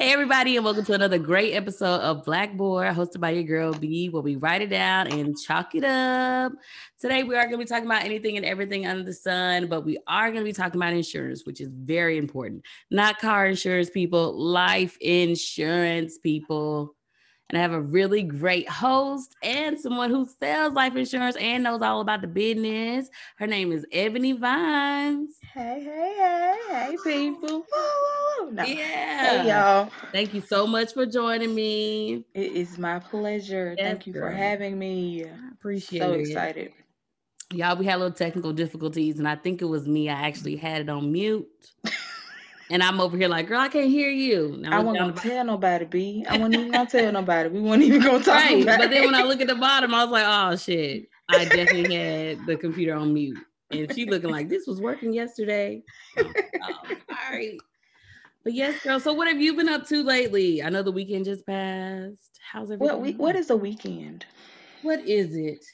Hey, everybody, and welcome to another great episode of Blackboard, hosted by your girl B, where we write it down and chalk it up. Today, we are going to be talking about anything and everything under the sun, but we are going to be talking about insurance, which is very important. Not car insurance, people, life insurance, people. And I have a really great host and someone who sells life insurance and knows all about the business. Her name is Ebony Vines. Hey, hey, hey, hey, people. No. Yeah. Hey, y'all. Thank you so much for joining me. It is my pleasure. Yes, Thank you girl. for having me. I appreciate so it. So excited. Y'all, we had a little technical difficulties, and I think it was me. I actually had it on mute. And I'm over here like, girl, I can't hear you. Now I wasn't gonna tell nobody, B. I wasn't even gonna tell nobody. We weren't even gonna talk right. about But then when I look at the bottom, I was like, oh shit. I definitely had the computer on mute. And she looking like this was working yesterday. Oh, oh, sorry. But yes, girl. So what have you been up to lately? I know the weekend just passed. How's everything? What we, what is a weekend? What is it?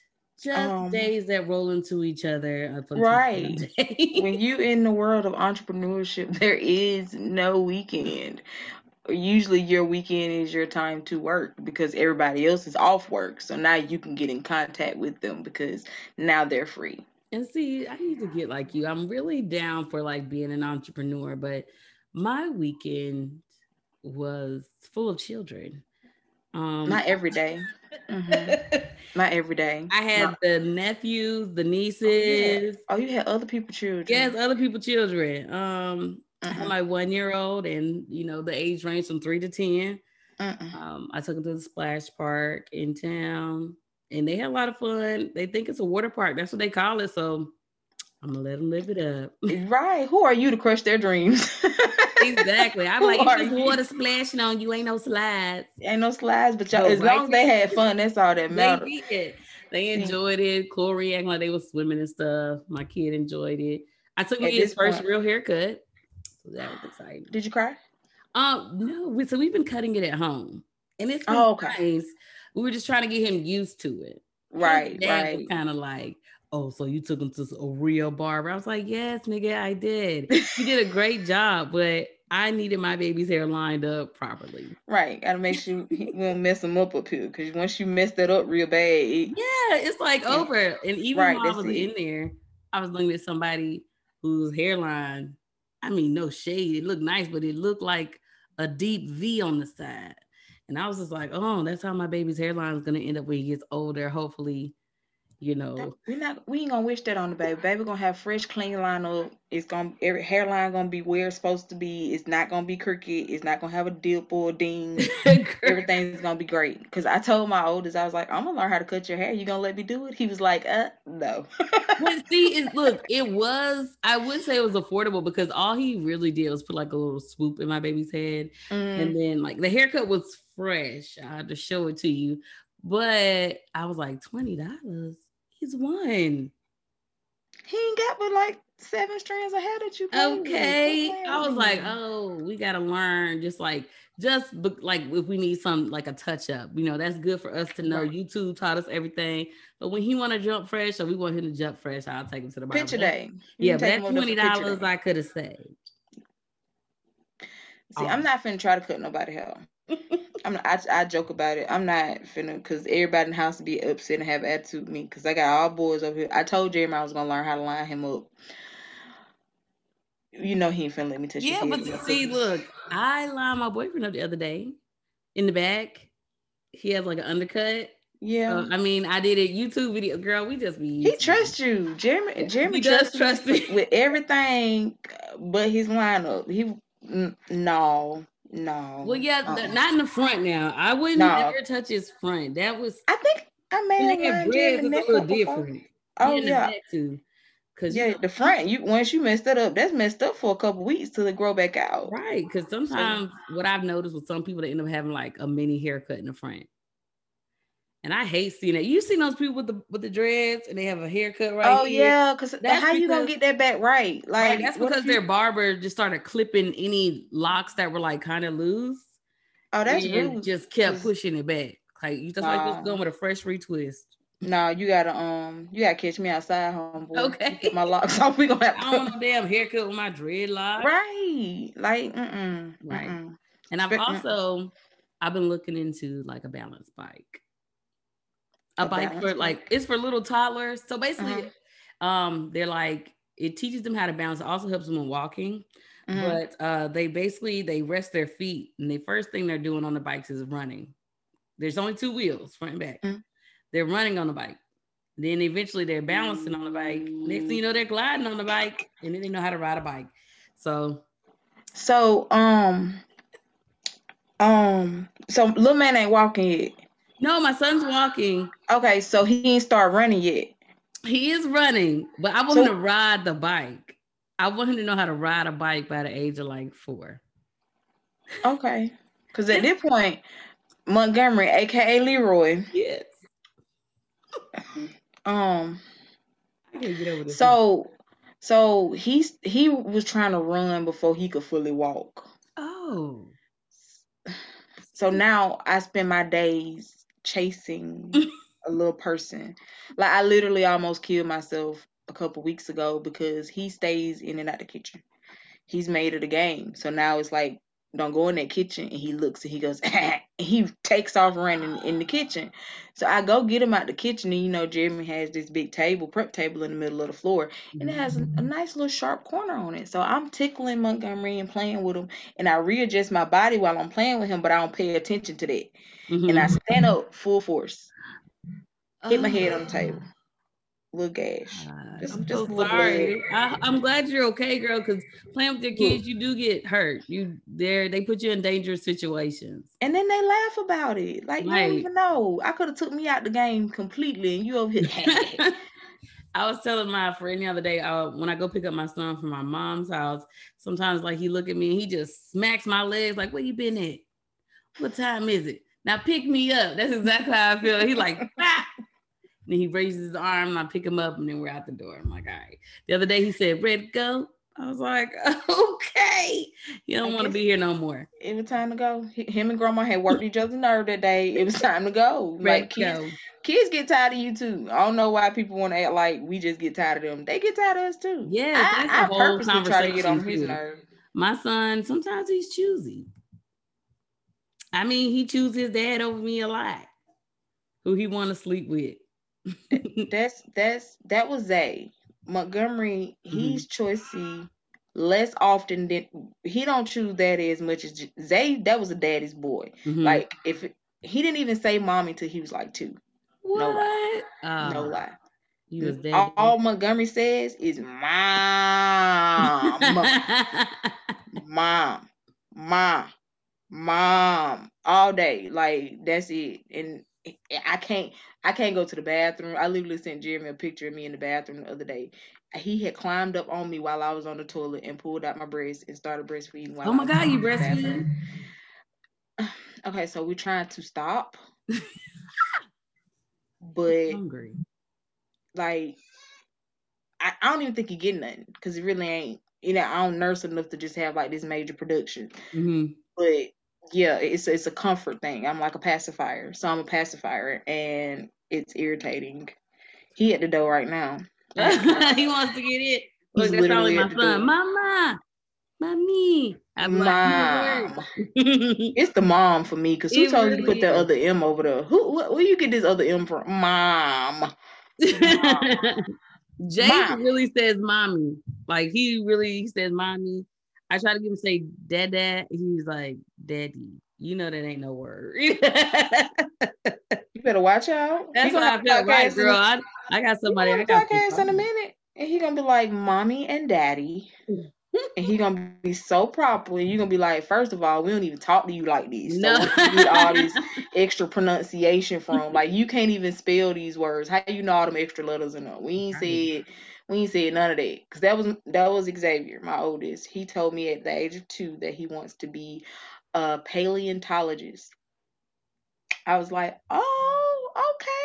just um, days that roll into each other right when you in the world of entrepreneurship there is no weekend usually your weekend is your time to work because everybody else is off work so now you can get in contact with them because now they're free and see i need to get like you i'm really down for like being an entrepreneur but my weekend was full of children um, not every day. Mm-hmm. Not every day. I had Not- the nephews, the nieces. Oh, yeah. oh, you had other people children. Yes, other people children. Um, I had mm-hmm. my one year old, and you know the age range from three to 10 Um, I took them to the splash park in town, and they had a lot of fun. They think it's a water park. That's what they call it. So I'm gonna let them live it up. right? Who are you to crush their dreams? exactly. I'm like, it's just water splashing on you. Ain't no slides. Ain't no slides, but y'all, no, as right long as they had fun, that's all that matters. They did. They enjoyed it. Corey acting like they was swimming and stuff. My kid enjoyed it. I took him his first point. real haircut. So that was exciting. Did you cry? Um, no. We, so we've been cutting it at home. And it's oh, okay. nice. We were just trying to get him used to it. Right, right. Kind of like, oh, so you took him to a real barber. I was like, yes, nigga, I did. He did a great job, but I needed my baby's hair lined up properly. Right. Gotta make sure you won't mess them up up here. Cause once you mess that up real bad. It, yeah, it's like yeah. over. And even right, while I was it. in there, I was looking at somebody whose hairline, I mean, no shade. It looked nice, but it looked like a deep V on the side. And I was just like, oh, that's how my baby's hairline is gonna end up when he gets older. Hopefully, you know. We're not we ain't gonna wish that on the baby. Baby gonna have fresh, clean line up. It's gonna every hairline gonna be where it's supposed to be. It's not gonna be crooked. It's not gonna have a dip or a ding. Everything's gonna be great. Cause I told my oldest, I was like, I'm gonna learn how to cut your hair. You gonna let me do it? He was like, uh, no. but see, is look, it was. I would say it was affordable because all he really did was put like a little swoop in my baby's head, mm. and then like the haircut was fresh. I had to show it to you. But I was like, twenty dollars He's one. He ain't got but like seven strands ahead of hair that you okay i was like oh we gotta learn just like just like if we need some like a touch up you know that's good for us to know right. youtube taught us everything but when he want to jump fresh or we want him to jump fresh i'll take him to the barber. picture day you yeah but that 20 dollars i could have saved see oh. i'm um, not finna try to cut nobody hair I'm I, I joke about it. I'm not finna because everybody in the house to be upset and have attitude with me because I got all boys over here. I told Jeremy I was gonna learn how to line him up. You know he ain't finna let me touch. Yeah, but see, look, I lined my boyfriend up the other day in the back. He has like an undercut. Yeah, I mean, I did a YouTube video, girl. We just be. He trusts you, Jeremy. Jeremy does trust me with everything, but his lineup. He no, no. Well, yeah, uh-uh. not in the front now. I wouldn't no. ever touch his front. That was. I think I may have dreads a little different. Oh yeah. Too. Cause yeah, you know, the front you once you messed that up, that's messed up for a couple weeks till it grow back out. Right, because sometimes so, what I've noticed with some people, they end up having like a mini haircut in the front. And I hate seeing it. You seen those people with the with the dreads and they have a haircut right. Oh here? yeah, because how because, you gonna get that back right? Like right, that's because their barber just started clipping any locks that were like kind of loose. Oh, that's rude. Just kept pushing it back. Like you just like just going with a fresh retwist. No, you gotta um, you gotta catch me outside, homeboy. Okay, get my locks off. We gonna have. I don't want no damn haircut with my dreadlocks. Right, like mm mm, right. Mm-mm. And I've also I've been looking into like a balance bike. A, bike for like it's for little toddlers. So basically, uh-huh. um, they're like it teaches them how to balance. It also helps them in walking. Mm-hmm. But uh, they basically they rest their feet, and the first thing they're doing on the bikes is running. There's only two wheels, front and back. Mm-hmm. They're running on the bike. Then eventually they're balancing on the bike. Next thing you know, they're gliding on the bike, and then they know how to ride a bike. So, so um, um, so little man ain't walking yet. No, my son's walking. Okay, so he ain't start running yet. He is running, but I want so, him to ride the bike. I want him to know how to ride a bike by the age of like four. Okay, because at this point, Montgomery, aka Leroy. Yes. Um. So, so he's he was trying to run before he could fully walk. Oh. So now I spend my days chasing a little person. Like I literally almost killed myself a couple weeks ago because he stays in and out of the kitchen. He's made it a game. So now it's like don't go in that kitchen and he looks and he goes and he takes off running in the kitchen. So i go get him out the kitchen and you know jeremy has this big table prep table in the middle of the floor and it has a, a nice little sharp corner on it. So i'm tickling montgomery and playing with him and i readjust my body while i'm playing with him but i don't pay attention to that. Mm-hmm. and i stand up full force. Hit my head on the table Just, I'm just so sorry. I, am glad you're okay, girl. Because playing with your kids, you do get hurt. You there, they put you in dangerous situations. And then they laugh about it. Like right. you don't even know. I could have took me out the game completely, and you over here. I was telling my friend the other day uh, when I go pick up my son from my mom's house. Sometimes, like he look at me and he just smacks my legs, like, "Where you been at? What time is it? Now pick me up." That's exactly how I feel. He like! And he raises his arm and I pick him up and then we're out the door. I'm like, all right. The other day he said, Red, go? I was like, okay. You don't want to be here no more. It was time to go. Him and grandma had worked each other's nerve that day. It was time to go. Ready like kids, go. kids get tired of you too. I don't know why people want to act like we just get tired of them. They get tired of us too. Yeah, that's I, whole purposely try to get on his nerve. My son, sometimes he's choosy. I mean, he chooses his dad over me a lot. Who he want to sleep with. that's that's that was Zay. Montgomery, mm-hmm. he's choicy less often than he don't choose daddy as much as Zay. That was a daddy's boy. Mm-hmm. Like if it, he didn't even say mommy till he was like two. What? No lie. Uh, no lie. He was all, all Montgomery says is mom, mom, mom, mom, all day. Like that's it. And I can't I can't go to the bathroom. I literally sent Jeremy a picture of me in the bathroom the other day. He had climbed up on me while I was on the toilet and pulled out my breast and started breastfeeding. oh my god, you breastfeeding? Okay, so we're trying to stop, but. Like, I, I don't even think you get nothing because it really ain't. You know, I don't nurse enough to just have like this major production. Mm-hmm. But yeah, it's it's a comfort thing. I'm like a pacifier, so I'm a pacifier, and it's irritating. He at the door right now. he wants to get it. Look, that's probably my son. Mama, mommy. I'm mom. it's the mom for me because who it told really you to put is. that other M over there? Who where you get this other M from? Mom. mom. Jay mom. really says mommy. Like he really says mommy. I try to give him say dad dad. He's like daddy. You know that ain't no word. you better watch out. That's what I feel right, girl. I, I got somebody. I got podcast in a minute, and he gonna be like mommy and daddy. and he gonna be so proper, and you gonna be like, first of all, we don't even talk to you like this. So no. you get all this extra pronunciation from? Like you can't even spell these words. How you know all them extra letters in them? We ain't said we ain't said none of that because that was that was Xavier, my oldest. He told me at the age of two that he wants to be a paleontologist. I was like, oh, okay.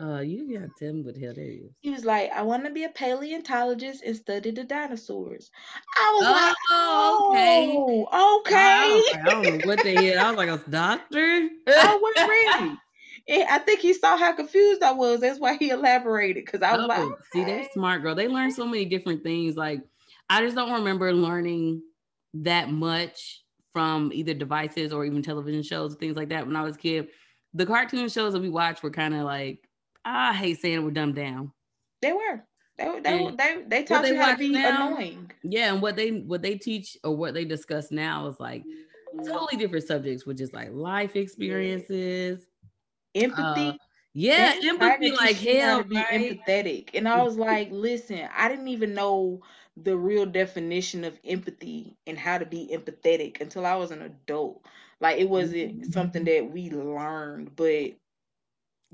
Uh, you got Tim with hell there is. He was like, I want to be a paleontologist and study the dinosaurs. I was oh, like, oh, okay. Okay. I don't know what the hell. I was like, a doctor? I wasn't ready. And I think he saw how confused I was. That's why he elaborated. Cause I was oh, like, okay. see, they're smart, girl. They learn so many different things. Like, I just don't remember learning that much from either devices or even television shows, things like that. When I was a kid, the cartoon shows that we watched were kind of like I hate saying it, were dumbed down. They were. They they they, they taught you how to be now, annoying. Yeah, and what they what they teach or what they discuss now is like totally different subjects, which is like life experiences, empathy. Uh, yeah, empathy like hell. be right? empathetic, and I was like, listen, I didn't even know the real definition of empathy and how to be empathetic until I was an adult. Like it wasn't mm-hmm. something that we learned, but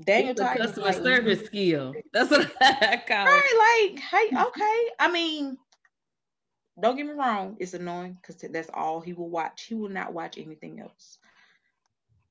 Daniel it's a customer like, service skill. That's what I call it. Right, like, hey, okay. I mean, don't get me wrong, it's annoying because that's all he will watch. He will not watch anything else.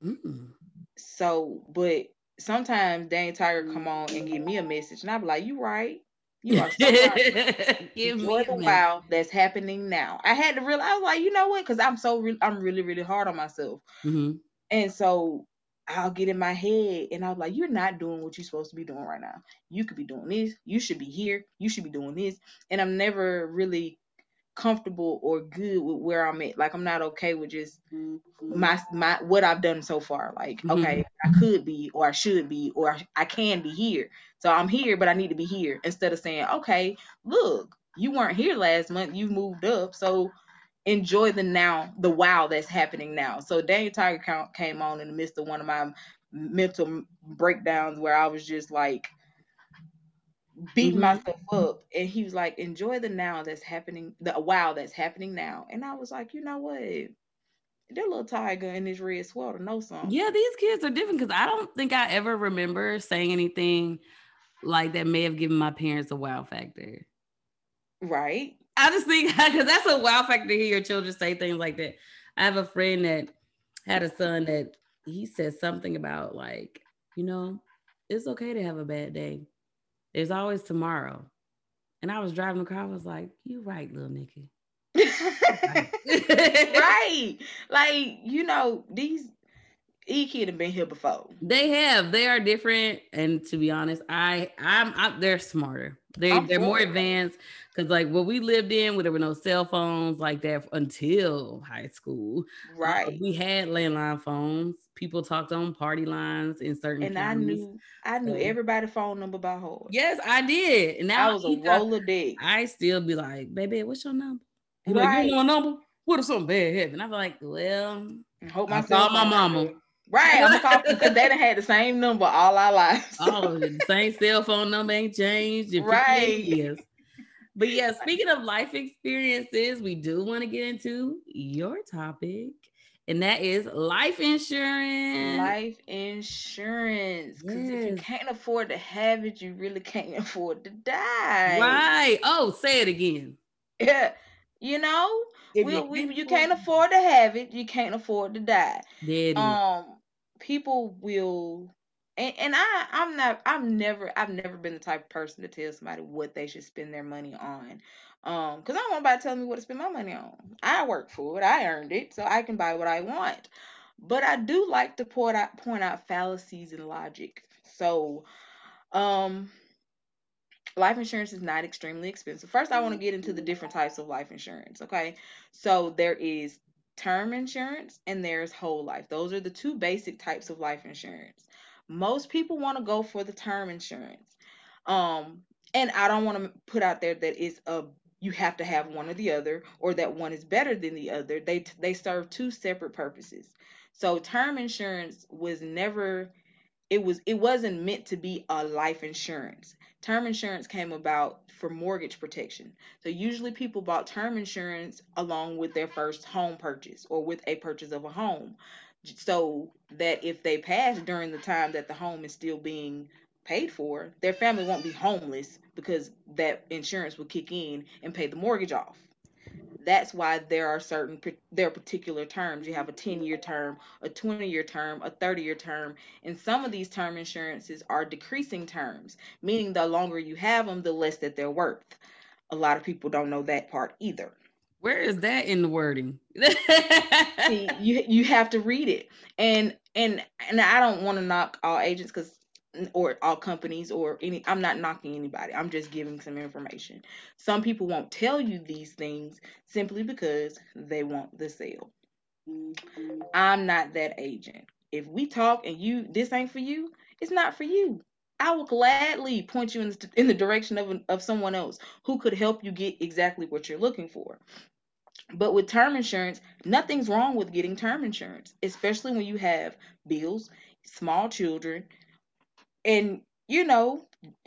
Mm. So, but sometimes Daniel Tiger come on and give me a message, and I be like, "You right? You are so right. Enjoy the wow that's happening now." I had to realize, I was like, you know what? Because I'm so re- I'm really really hard on myself, mm-hmm. and so I'll get in my head and I'm like, you're not doing what you're supposed to be doing right now. You could be doing this. You should be here. You should be doing this. And I'm never really comfortable or good with where I'm at. Like I'm not okay with just mm-hmm. my my what I've done so far. Like mm-hmm. okay, I could be or I should be or I, I can be here. So I'm here, but I need to be here instead of saying, okay, look, you weren't here last month. You moved up, so enjoy the now, the wow that's happening now. So Daniel Tiger came on in the midst of one of my mental breakdowns where I was just like beating mm-hmm. myself up and he was like enjoy the now that's happening the wow that's happening now and i was like you know what that little tiger in this red sweater know something yeah these kids are different because i don't think i ever remember saying anything like that may have given my parents a wow factor right I just think because that's a wow factor to hear your children say things like that. I have a friend that had a son that he said something about like, you know, it's okay to have a bad day. There's always tomorrow. And I was driving the car, I was like, you right, little Nikki. right. Like, you know, these E kid have been here before. They have. They are different. And to be honest, I I'm, I'm they're smarter. They they're more advanced because like what we lived in, where there were no cell phones like that until high school. Uh, right. Uh, we had landline phones. People talked on party lines in certain. And counties. I knew I knew so, everybody's phone number by heart. Yes, I did. And now I was a roller dick. I still be like, baby, what's your number? He's right. like, you know a number? What if something bad happened? I'm like, well, I hope my I call my mama. Right, I'm gonna because they done had the same number all our lives. oh, the same cell phone number ain't changed in right. years. But yeah, speaking of life experiences, we do want to get into your topic, and that is life insurance. Life insurance. Because yes. if you can't afford to have it, you really can't afford to die. Right. Oh, say it again. Yeah. You know, we, we, you can't afford to have it, you can't afford to die. Um, people will and, and I I'm not I'm never I've never been the type of person to tell somebody what they should spend their money on. Um, because I don't want anybody telling me what to spend my money on. I work for it, I earned it, so I can buy what I want. But I do like to point out point out fallacies in logic. So um life insurance is not extremely expensive. First, I want to get into the different types of life insurance. Okay. So there is term insurance and there's whole life. Those are the two basic types of life insurance. Most people want to go for the term insurance. Um, and I don't want to put out there that it's a you have to have one or the other or that one is better than the other. They they serve two separate purposes. So term insurance was never it was it wasn't meant to be a life insurance. Term insurance came about for mortgage protection. So usually people bought term insurance along with their first home purchase or with a purchase of a home. So that if they pass during the time that the home is still being paid for, their family won't be homeless because that insurance will kick in and pay the mortgage off. That's why there are certain there are particular terms. You have a 10 year term a 20 year term a 30 year term and some of these term insurances are decreasing terms meaning the longer you have them the less that they're worth. A lot of people don't know that part either where is that in the wording you you have to read it and and and i don't want to knock all agents because or all companies or any I'm not knocking anybody. I'm just giving some information. Some people won't tell you these things simply because they want the sale. I'm not that agent. If we talk and you this ain't for you, it's not for you. I will gladly point you in the, in the direction of of someone else who could help you get exactly what you're looking for. But with term insurance, nothing's wrong with getting term insurance, especially when you have bills, small children, and you know,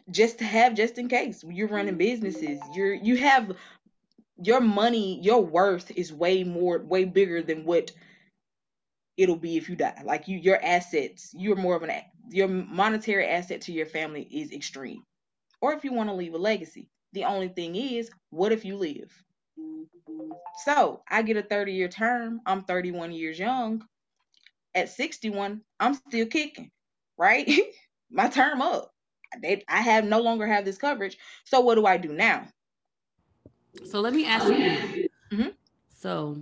just to have just in case you're running businesses, you're you have your money, your worth is way more way bigger than what it'll be if you die. Like you your assets, you're more of an your monetary asset to your family is extreme. Or if you want to leave a legacy. The only thing is, what if you live? So I get a 30 year term. I'm 31 years young. At 61, I'm still kicking, right? My term up. They, I have no longer have this coverage. So what do I do now? So let me ask you. Mm-hmm. So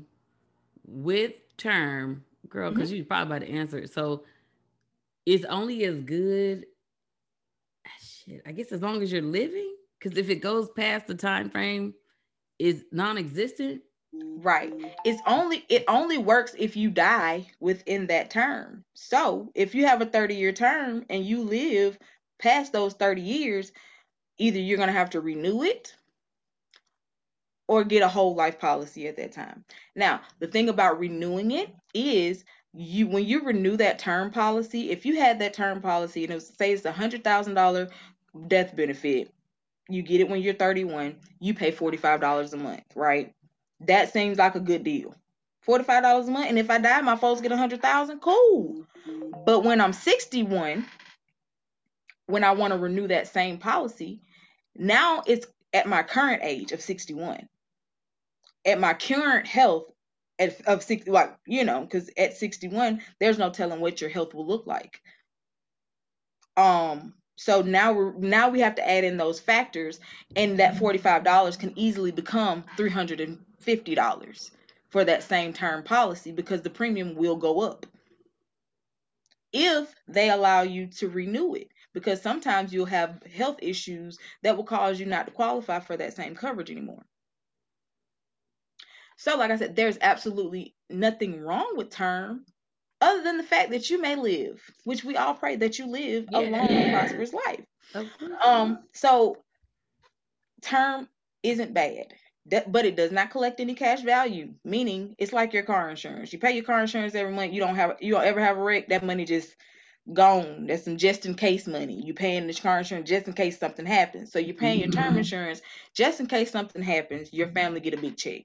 with term, girl, because mm-hmm. you're probably about to answer it. So it's only as good. Ah, shit, I guess as long as you're living. Because if it goes past the time frame, is non-existent. Right. It's only it only works if you die within that term. So if you have a 30 year term and you live past those 30 years, either you're gonna have to renew it or get a whole life policy at that time. Now, the thing about renewing it is you when you renew that term policy, if you had that term policy and it was, say it's a hundred thousand dollar death benefit you get it when you're 31, you pay $45 a month, right? That seems like a good deal. $45 a month. And if I die, my folks get a hundred thousand, cool. But when I'm 61, when I want to renew that same policy, now it's at my current age of 61. At my current health at, of 60, like, you know, because at 61, there's no telling what your health will look like. Um, so now we're now we have to add in those factors, and that forty-five dollars can easily become three hundred and fifty dollars for that same term policy because the premium will go up if they allow you to renew it because sometimes you'll have health issues that will cause you not to qualify for that same coverage anymore. So, like I said, there's absolutely nothing wrong with term other than the fact that you may live, which we all pray that you live yeah. a long and prosperous life. Um, so term isn't bad, that, but it does not collect any cash value. Meaning, it's like your car insurance. You pay your car insurance every month. You don't have, you don't ever have a wreck. That money just gone. That's some just in case money. You paying the car insurance just in case something happens. So you're paying your term mm-hmm. insurance just in case something happens. Your family get a big check.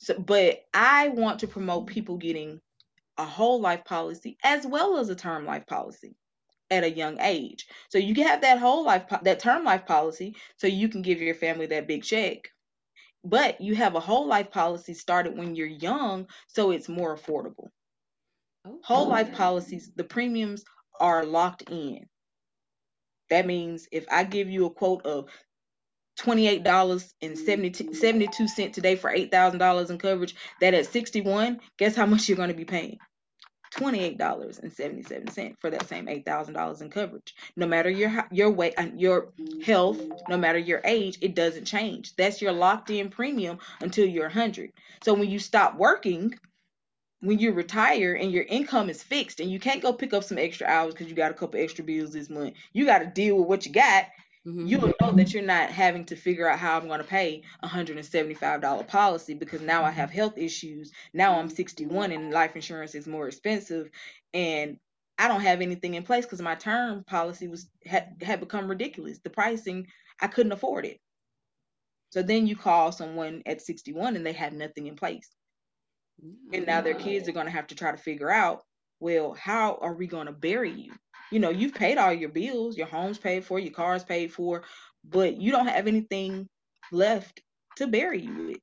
So, but I want to promote people getting a whole life policy as well as a term life policy at a young age. So you can have that whole life, that term life policy, so you can give your family that big check. But you have a whole life policy started when you're young, so it's more affordable. Okay. Whole life policies, the premiums are locked in. That means if I give you a quote of $28.72 today for $8,000 in coverage, that at 61, guess how much you're going to be paying? $28.77 for that same $8,000 in coverage. No matter your your weight and uh, your health, no matter your age, it doesn't change. That's your locked in premium until you're 100. So when you stop working, when you retire and your income is fixed and you can't go pick up some extra hours because you got a couple extra bills this month, you got to deal with what you got Mm-hmm. You'll know that you're not having to figure out how I'm going to pay a $175 policy because now I have health issues. Now I'm 61 and life insurance is more expensive. And I don't have anything in place because my term policy was had, had become ridiculous. The pricing, I couldn't afford it. So then you call someone at 61 and they have nothing in place. And now their kids are going to have to try to figure out, well, how are we going to bury you? you know, you've paid all your bills, your home's paid for, your car's paid for, but you don't have anything left to bury you with.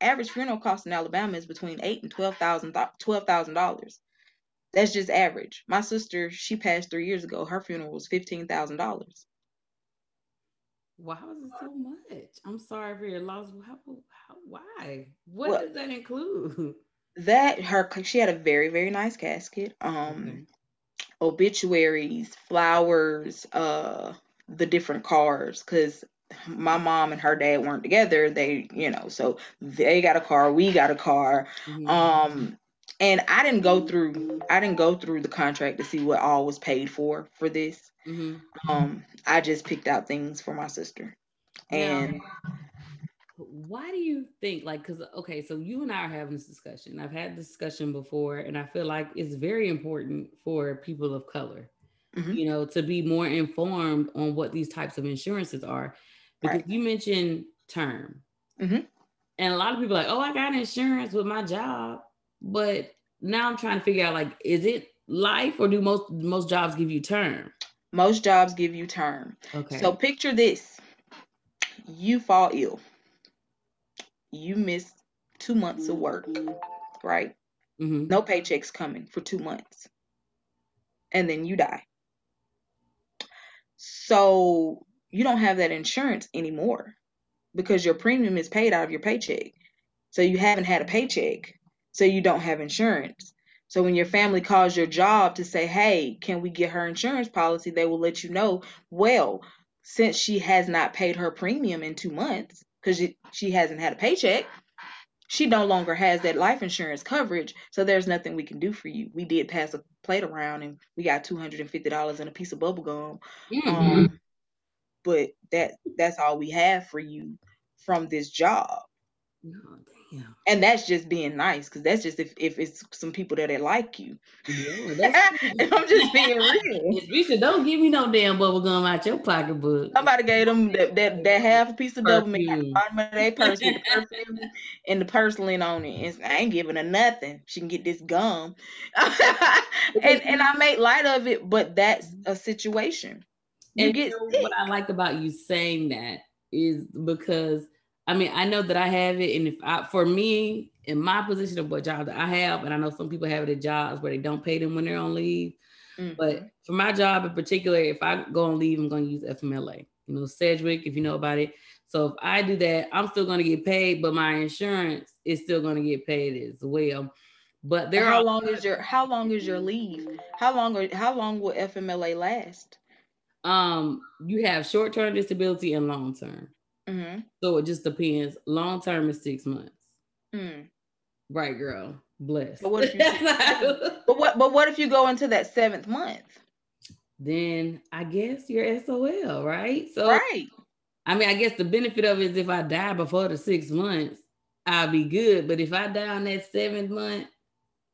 Average funeral cost in Alabama is between eight and twelve thousand twelve thousand dollars. That's just average. My sister, she passed three years ago. Her funeral was fifteen thousand dollars. Why was it so much? I'm sorry for your loss. How, how, why? What well, does that include? That her she had a very very nice casket. Um, okay obituaries, flowers, uh, the different cars, because my mom and her dad weren't together. They, you know, so they got a car, we got a car. Mm-hmm. Um, and I didn't go through I didn't go through the contract to see what all was paid for for this. Mm-hmm. Um, I just picked out things for my sister, and. Now, why do you think like because okay so you and i are having this discussion i've had this discussion before and i feel like it's very important for people of color mm-hmm. you know to be more informed on what these types of insurances are. Because right. you mentioned term. Mm-hmm. and a lot of people like oh i got insurance with my job but now i'm trying to figure out like is it life or do most most jobs give you term? Most jobs give you term. Okay. So picture this. You fall ill you miss two months of work, right? Mm-hmm. No paychecks coming for two months. And then you die. So you don't have that insurance anymore because your premium is paid out of your paycheck. So you haven't had a paycheck. So you don't have insurance. So when your family calls your job to say, hey, can we get her insurance policy? They will let you know, well, since she has not paid her premium in two months, because she hasn't had a paycheck, she no longer has that life insurance coverage. So there's nothing we can do for you. We did pass a plate around and we got two hundred and fifty dollars and a piece of bubble gum. Mm-hmm. Um, but that that's all we have for you from this job. Oh, yeah. And that's just being nice, because that's just if, if it's some people that, like you. Yeah, I'm just being real. Lisa, don't give me no damn bubble gum out your pocketbook. Somebody gave them that that, that half a piece of double mint the bottom of their purse with the perfume and the purslane on it. And I ain't giving her nothing. She can get this gum. and and I make light of it, but that's a situation. You and get what I like about you saying that is because I mean, I know that I have it, and if I, for me, in my position of what job that I have, and I know some people have it at jobs where they don't pay them when they're on leave. Mm-hmm. But for my job in particular, if I go on leave, I'm going to use FMLA. You know, Sedgwick, if you know about it. So if I do that, I'm still going to get paid, but my insurance is still going to get paid as well. But there, how long is your how long is your leave? How long are how long will FMLA last? Um, you have short term disability and long term. Mm-hmm. So it just depends. Long term is six months. Mm. Right, girl. Bless. But what, if you, but what but what if you go into that seventh month? Then I guess you're SOL, right? So right. I mean, I guess the benefit of it is if I die before the six months, I'll be good. But if I die on that seventh month,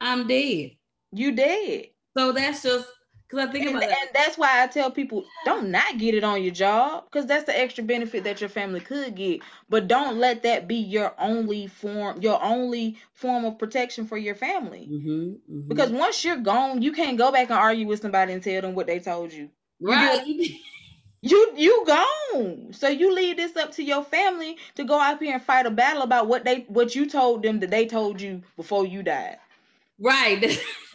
I'm dead. You dead. So that's just because I think and, about that. And that's why I tell people don't not get it on your job because that's the extra benefit that your family could get. But don't let that be your only form, your only form of protection for your family. Mm-hmm, mm-hmm. Because once you're gone, you can't go back and argue with somebody and tell them what they told you. Right. You you gone. So you leave this up to your family to go out here and fight a battle about what they what you told them that they told you before you died. Right.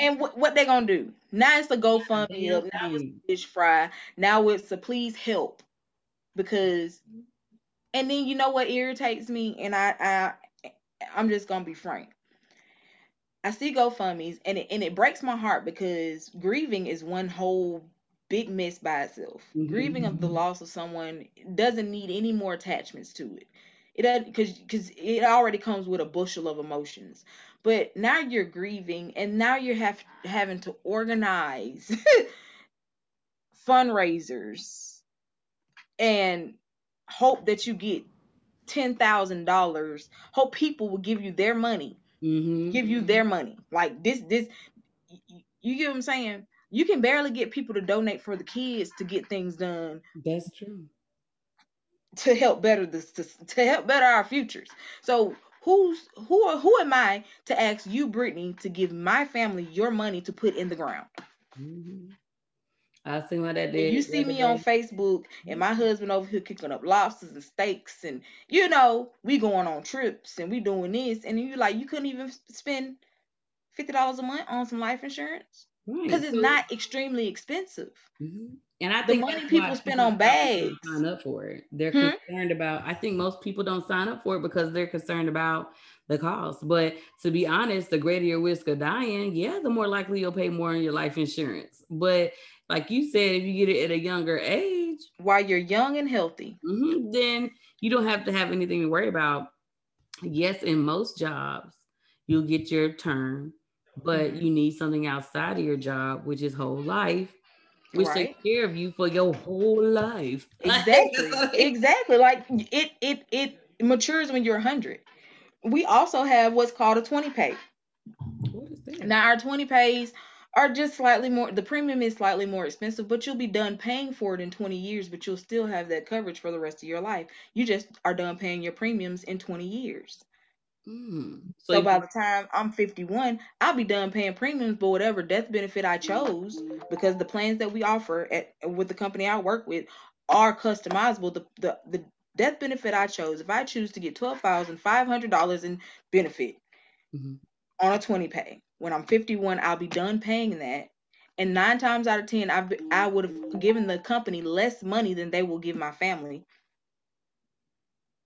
and what, what they gonna do? Now it's a GoFundMe up. Now it's fish fry. Now it's a please help because, and then you know what irritates me, and I I I'm just gonna be frank. I see GoFundmes and it and it breaks my heart because grieving is one whole big mess by itself. Mm-hmm. Grieving of the mm-hmm. loss of someone doesn't need any more attachments to it. It because because it already comes with a bushel of emotions. But now you're grieving, and now you're have having to organize fundraisers and hope that you get ten thousand dollars. Hope people will give you their money, mm-hmm. give you their money. Like this, this. You get what I'm saying? You can barely get people to donate for the kids to get things done. That's true to help better this to, to help better our futures. So who's who who am I to ask you, Brittany, to give my family your money to put in the ground? Mm-hmm. I see what that did. You see me day. on Facebook and my husband over here kicking up lobsters and steaks, and you know we going on trips and we doing this, and you like you couldn't even spend fifty dollars a month on some life insurance because right. it's not extremely expensive. Mm-hmm. And I think the money people spend on bags sign up for it. They're hmm? concerned about. I think most people don't sign up for it because they're concerned about the cost. But to be honest, the greater your risk of dying, yeah, the more likely you'll pay more in your life insurance. But like you said, if you get it at a younger age, while you're young and healthy, mm-hmm, then you don't have to have anything to worry about. Yes, in most jobs, you'll get your term, but mm-hmm. you need something outside of your job, which is whole life, which right. takes care of you for your whole life. Exactly. exactly. Like it it it matures when you're 100. We also have what's called a 20 pay. What is that? Now our 20 pays are just slightly more the premium is slightly more expensive but you'll be done paying for it in 20 years but you'll still have that coverage for the rest of your life you just are done paying your premiums in 20 years mm. so, so by the time i'm 51 i'll be done paying premiums but whatever death benefit i chose because the plans that we offer at with the company i work with are customizable the the, the death benefit i chose if i choose to get $12500 in benefit mm-hmm. on a 20 pay when I'm 51, I'll be done paying that. And nine times out of 10, I've, I would have given the company less money than they will give my family.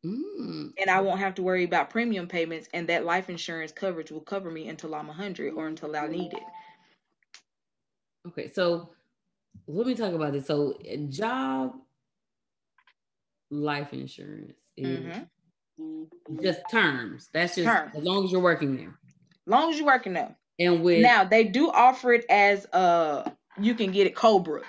Mm. And I won't have to worry about premium payments, and that life insurance coverage will cover me until I'm 100 or until I need it. Okay, so let me talk about this. So, job life insurance is mm-hmm. just terms. That's just as long as you're working there long as you're working there. And with now they do offer it as uh you can get it Cobra,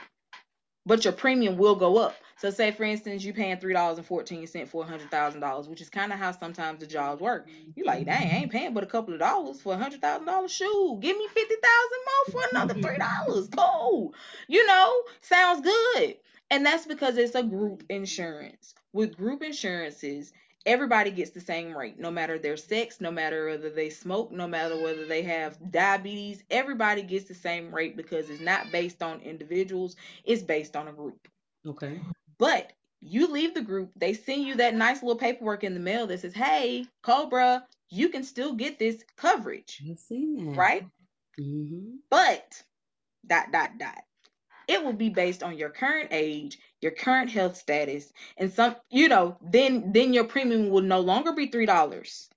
but your premium will go up. So say for instance you paying three dollars and fourteen cent for a hundred thousand dollars, which is kind of how sometimes the jobs work. You like, dang, I ain't paying but a couple of dollars for a hundred thousand dollars. shoe. give me fifty thousand more for another three dollars. Cool, you know, sounds good. And that's because it's a group insurance. With group insurances, everybody gets the same rate, no matter their sex, no matter whether they smoke, no matter whether they have diabetes. Everybody gets the same rate because it's not based on individuals, it's based on a group. Okay. But you leave the group, they send you that nice little paperwork in the mail that says, hey, Cobra, you can still get this coverage. That. Right? Mm-hmm. But, dot, dot, dot it will be based on your current age, your current health status, and some, you know, then then your premium will no longer be three dollars.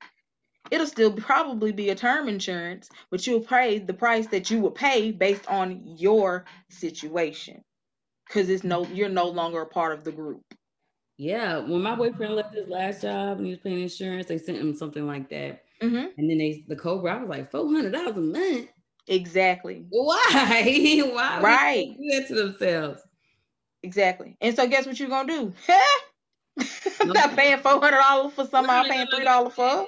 It'll still probably be a term insurance, but you'll pay the price that you would pay based on your situation, because it's no, you're no longer a part of the group. Yeah, when my boyfriend left his last job and he was paying insurance, they sent him something like that. Mm-hmm. And then they the Cobra, I was like four hundred dollars a month. Exactly. Why? Why? Right. Do that to themselves. Exactly. And so guess what you're gonna do? I'm not paying four hundred dollars for something I'm paying three dollars for.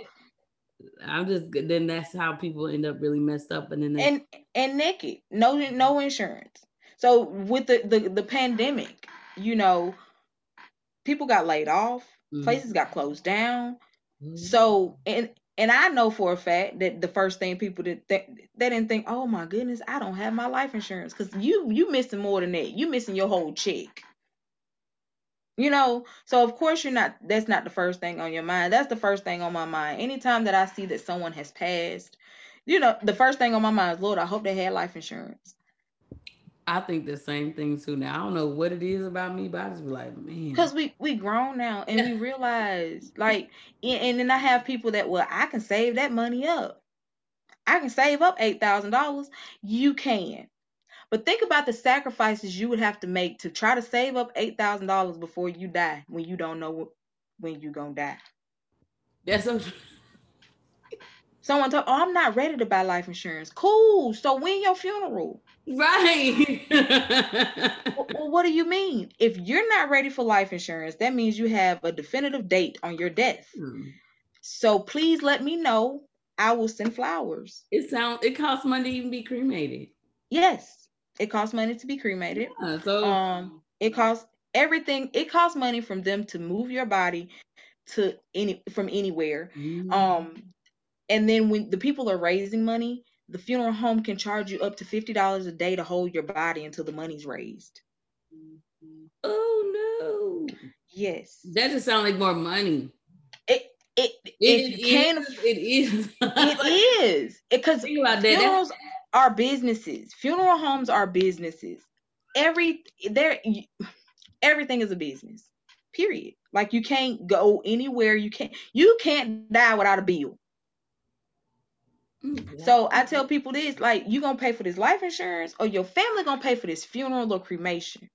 I'm just then that's how people end up really messed up and then they and and naked. No no insurance. So with the the, the pandemic, you know, people got laid off, mm-hmm. places got closed down. Mm-hmm. So and and I know for a fact that the first thing people did th- they didn't think, oh my goodness, I don't have my life insurance because you you missing more than that. You missing your whole check. You know, so of course you're not. That's not the first thing on your mind. That's the first thing on my mind. Anytime that I see that someone has passed, you know, the first thing on my mind is, Lord, I hope they had life insurance. I think the same thing too. Now I don't know what it is about me, but I just be like, man. Because we we grown now and we realize like, and then I have people that well, I can save that money up. I can save up eight thousand dollars. You can, but think about the sacrifices you would have to make to try to save up eight thousand dollars before you die when you don't know when you gonna die. That's so. Someone told, "Oh, I'm not ready to buy life insurance." Cool. So when your funeral? Right. well, what do you mean? If you're not ready for life insurance, that means you have a definitive date on your death. Hmm. So please let me know. I will send flowers. It sounds it costs money to even be cremated. Yes. It costs money to be cremated. Yeah, so um it costs everything it costs money from them to move your body to any from anywhere. Mm-hmm. Um and then when the people are raising money, the funeral home can charge you up to $50 a day to hold your body until the money's raised. Mm-hmm. Oh no. Yes. That just sounds like more money. It it it, it can is, it is it is because funerals that. are businesses. Funeral homes are businesses. Every there everything is a business. Period. Like you can't go anywhere. You can't you can't die without a bill. So I tell people this, like you gonna pay for this life insurance or your family gonna pay for this funeral or cremation.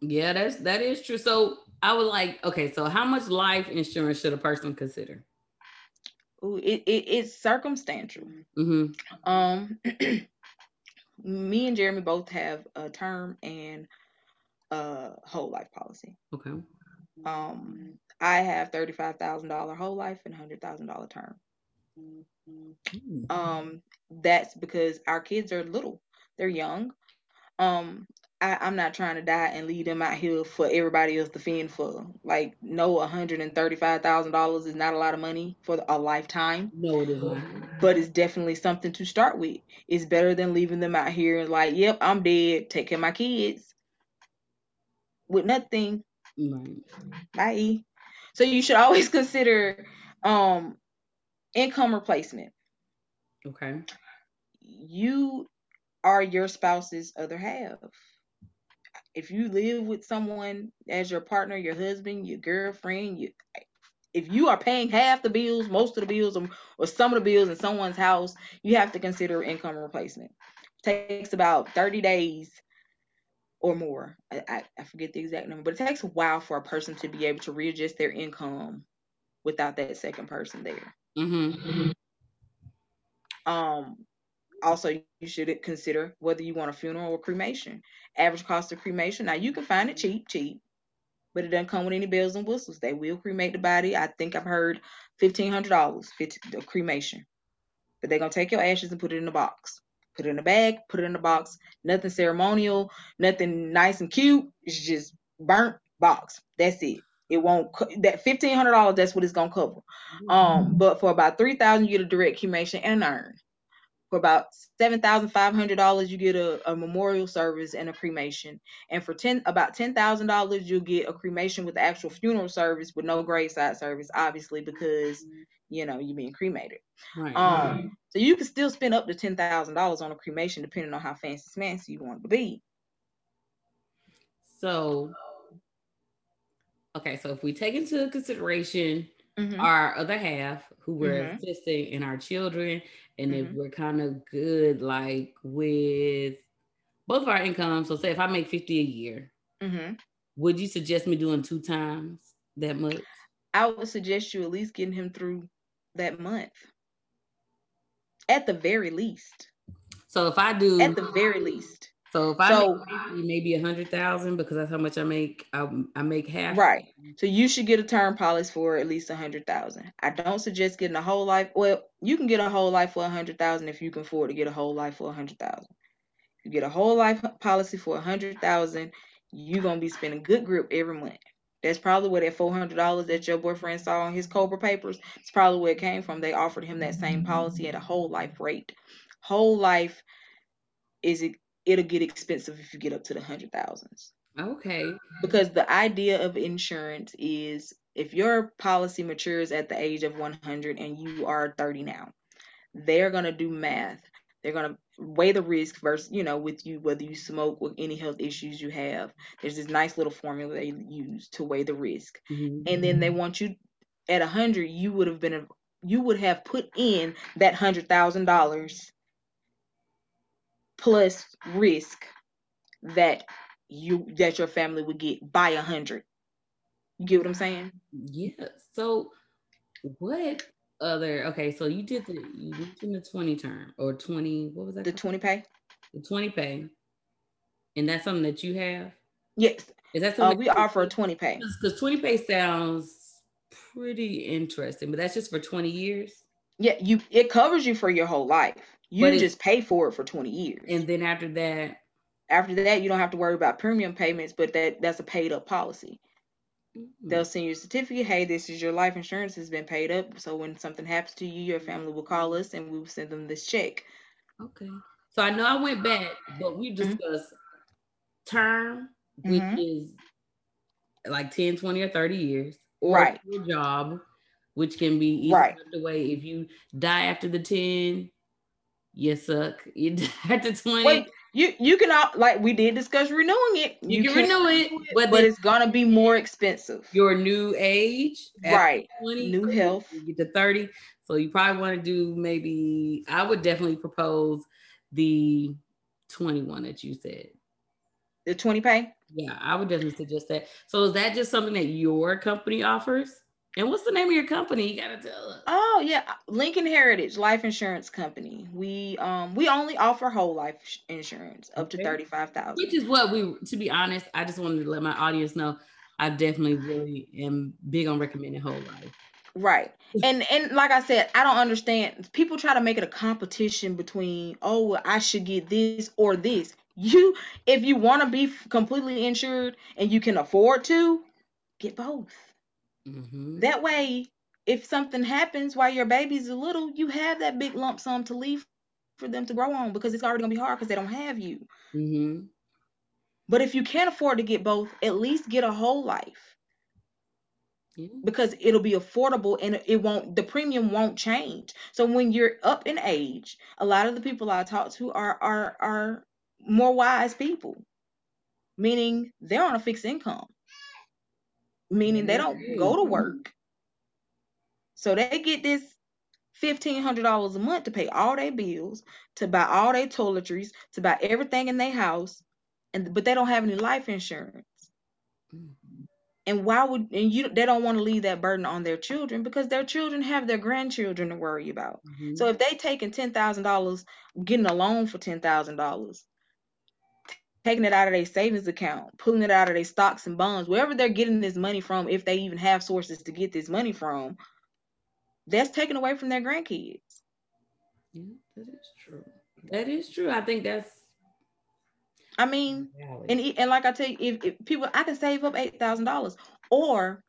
Yeah, that's that is true. So I was like, okay, so how much life insurance should a person consider? Ooh, it, it it's circumstantial. Mm-hmm. Um, me and Jeremy both have a term and a whole life policy. Okay. Um, I have thirty five thousand dollar whole life and hundred thousand dollar term. Mm-hmm. Um, that's because our kids are little; they're young. Um, I, am not trying to die and leave them out here for everybody else to fend for. Like, no, hundred and thirty-five thousand dollars is not a lot of money for a lifetime. No, it isn't. But it's definitely something to start with. It's better than leaving them out here and like, yep, I'm dead. Take care of my kids with nothing. Right. Bye. So you should always consider um income replacement. Okay. You are your spouse's other half if you live with someone as your partner, your husband, your girlfriend, you if you are paying half the bills, most of the bills, or, or some of the bills in someone's house, you have to consider income replacement. It takes about 30 days or more. I, I, I forget the exact number, but it takes a while for a person to be able to readjust their income without that second person there. Mm-hmm. Um, also you should consider whether you want a funeral or cremation. Average cost of cremation. Now you can find it cheap, cheap, but it doesn't come with any bells and whistles. They will cremate the body. I think I've heard fifteen hundred dollars the cremation, but they're gonna take your ashes and put it in a box. Put it in a bag. Put it in a box. Nothing ceremonial. Nothing nice and cute. It's just burnt box. That's it. It won't that fifteen hundred dollars. That's what it's gonna cover. Um, but for about three thousand, you get a direct cremation and an urn for about seven thousand five hundred dollars you get a, a memorial service and a cremation and for ten about ten thousand dollars you'll get a cremation with the actual funeral service with no graveside service obviously because you know you're being cremated right. um so you can still spend up to ten thousand dollars on a cremation depending on how fancy fancy you want it to be so okay so if we take into consideration mm-hmm. our other half who we're mm-hmm. assisting in our children and mm-hmm. if we're kind of good like with both of our incomes so say if i make 50 a year mm-hmm. would you suggest me doing two times that much i would suggest you at least getting him through that month at the very least so if i do at the very least so if I so, make maybe a hundred thousand because that's how much I make, I, I make half. Right. So you should get a term policy for at least a hundred thousand. I don't suggest getting a whole life. Well, you can get a whole life for a hundred thousand if you can afford to get a whole life for a hundred thousand. You get a whole life policy for a hundred thousand, you're gonna be spending good grip every month. That's probably where that four hundred dollars that your boyfriend saw on his Cobra papers. It's probably where it came from. They offered him that same policy at a whole life rate. Whole life is it it'll get expensive if you get up to the hundred thousands. Okay. Because the idea of insurance is if your policy matures at the age of 100 and you are 30 now, they're going to do math. They're going to weigh the risk versus, you know, with you, whether you smoke, with any health issues you have. There's this nice little formula they use to weigh the risk. Mm-hmm. And then they want you at 100, you would have been, you would have put in that $100,000 plus risk that you that your family would get by a hundred. You get what I'm saying? Yeah. So what other okay, so you did the you mentioned the 20 term or 20, what was that? The 20 pay? The 20 pay. And that's something that you have? Yes. Is that something uh, we offer a 20 pay? Because 20 pay sounds pretty interesting, but that's just for 20 years. Yeah, you it covers you for your whole life. You but just pay for it for 20 years. And then after that, after that, you don't have to worry about premium payments, but that that's a paid up policy. Mm-hmm. They'll send you a certificate. Hey, this is your life insurance has been paid up. So when something happens to you, your family will call us and we will send them this check. Okay. So I know I went back, but we mm-hmm. discussed mm-hmm. term, which mm-hmm. is like 10, 20, or 30 years. Or right. your job, which can be easy right. away. If you die after the 10, you suck. You at the 20. Wait, you you can all like we did discuss renewing it. You, you can, renew it, but, but it's gonna be more expensive. Your new age, right? 20, new health. You get to 30. So you probably want to do maybe I would definitely propose the 21 that you said. The 20 pay? Yeah, I would definitely suggest that. So is that just something that your company offers? And what's the name of your company? You gotta tell us. Oh yeah, Lincoln Heritage Life Insurance Company. We um we only offer whole life insurance up okay. to thirty five thousand. Which is what we. To be honest, I just wanted to let my audience know. I definitely really am big on recommending whole life. Right. And and like I said, I don't understand. People try to make it a competition between, oh, well, I should get this or this. You if you want to be completely insured and you can afford to, get both. Mm-hmm. That way, if something happens while your baby's a little, you have that big lump sum to leave for them to grow on because it's already gonna be hard because they don't have you. Mm-hmm. But if you can't afford to get both, at least get a whole life. Yeah. Because it'll be affordable and it won't the premium won't change. So when you're up in age, a lot of the people I talk to are are are more wise people. Meaning they're on a fixed income meaning they don't go to work. So they get this fifteen hundred dollars a month to pay all their bills, to buy all their toiletries, to buy everything in their house, and but they don't have any life insurance. Mm-hmm. And why would and you they don't want to leave that burden on their children because their children have their grandchildren to worry about. Mm-hmm. So if they taking ten thousand dollars, getting a loan for ten thousand dollars, taking it out of their savings account, pulling it out of their stocks and bonds, wherever they're getting this money from, if they even have sources to get this money from, that's taken away from their grandkids. Yeah, that is true. That is true. I think that's. I mean, and and like I tell you, if, if people, I can save up eight thousand dollars, or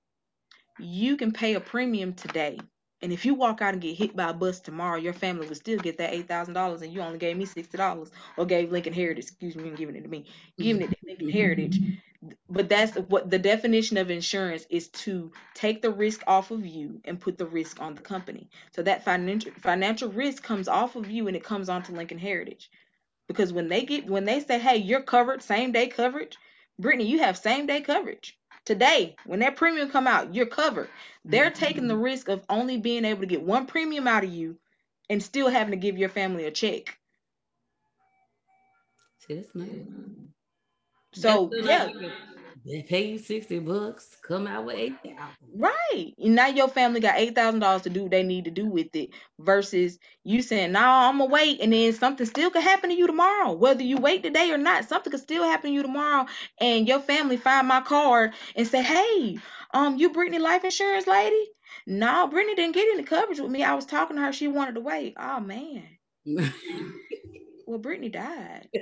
you can pay a premium today and if you walk out and get hit by a bus tomorrow, your family will still get that eight thousand dollars, and you only gave me sixty dollars, or gave Lincoln Heritage. Excuse me, and giving it to me, giving it to mm-hmm. Lincoln Heritage. But that's what the definition of insurance is to take the risk off of you and put the risk on the company. So that financial financial risk comes off of you and it comes onto Lincoln Heritage. Because when they get when they say, "Hey, you're covered, same day coverage," Brittany, you have same day coverage. Today, when that premium come out, you're covered. They're mm-hmm. taking the risk of only being able to get one premium out of you and still having to give your family a check. See, that's nice. So yeah. They pay you 60 bucks, come out with 8000 Right. And now your family got $8,000 to do what they need to do with it versus you saying, no, nah, I'm going to wait. And then something still could happen to you tomorrow. Whether you wait today or not, something could still happen to you tomorrow. And your family find my card and say, hey, um, you Brittany life insurance lady? No, Brittany didn't get any coverage with me. I was talking to her. She wanted to wait. Oh, man. well, Brittany died.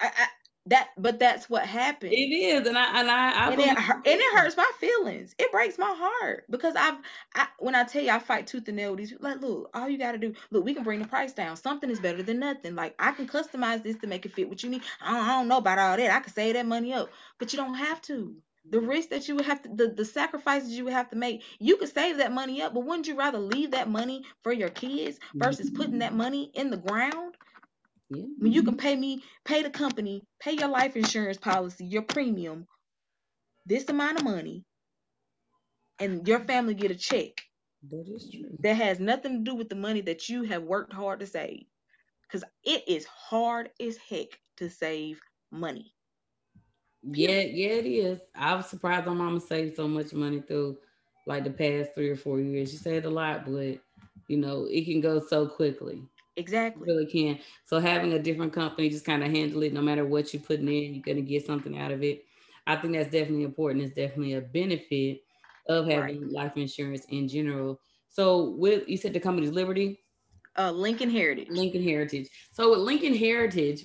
I, I that but that's what happened. It is and i and i, I and, it, and it hurts my feelings. It breaks my heart because i've I, when i tell you i fight tooth and nail with these like look all you got to do look we can bring the price down. Something is better than nothing. Like i can customize this to make it fit what you need. I don't, I don't know about all that. I can save that money up. But you don't have to. The risk that you would have to the, the sacrifices you would have to make you could save that money up but wouldn't you rather leave that money for your kids versus putting that money in the ground yeah. When you can mm-hmm. pay me, pay the company, pay your life insurance policy, your premium, this amount of money, and your family get a check. That is true. That has nothing to do with the money that you have worked hard to save. Because it is hard as heck to save money. Yeah, yeah, it is. I was surprised my mama saved so much money through like the past three or four years. She saved a lot, but you know, it can go so quickly. Exactly. really can. So having a different company just kind of handle it no matter what you're putting in, you're gonna get something out of it. I think that's definitely important. It's definitely a benefit of having right. life insurance in general. So with you said the company's Liberty? Uh Lincoln Heritage. Lincoln Heritage. So with Lincoln Heritage,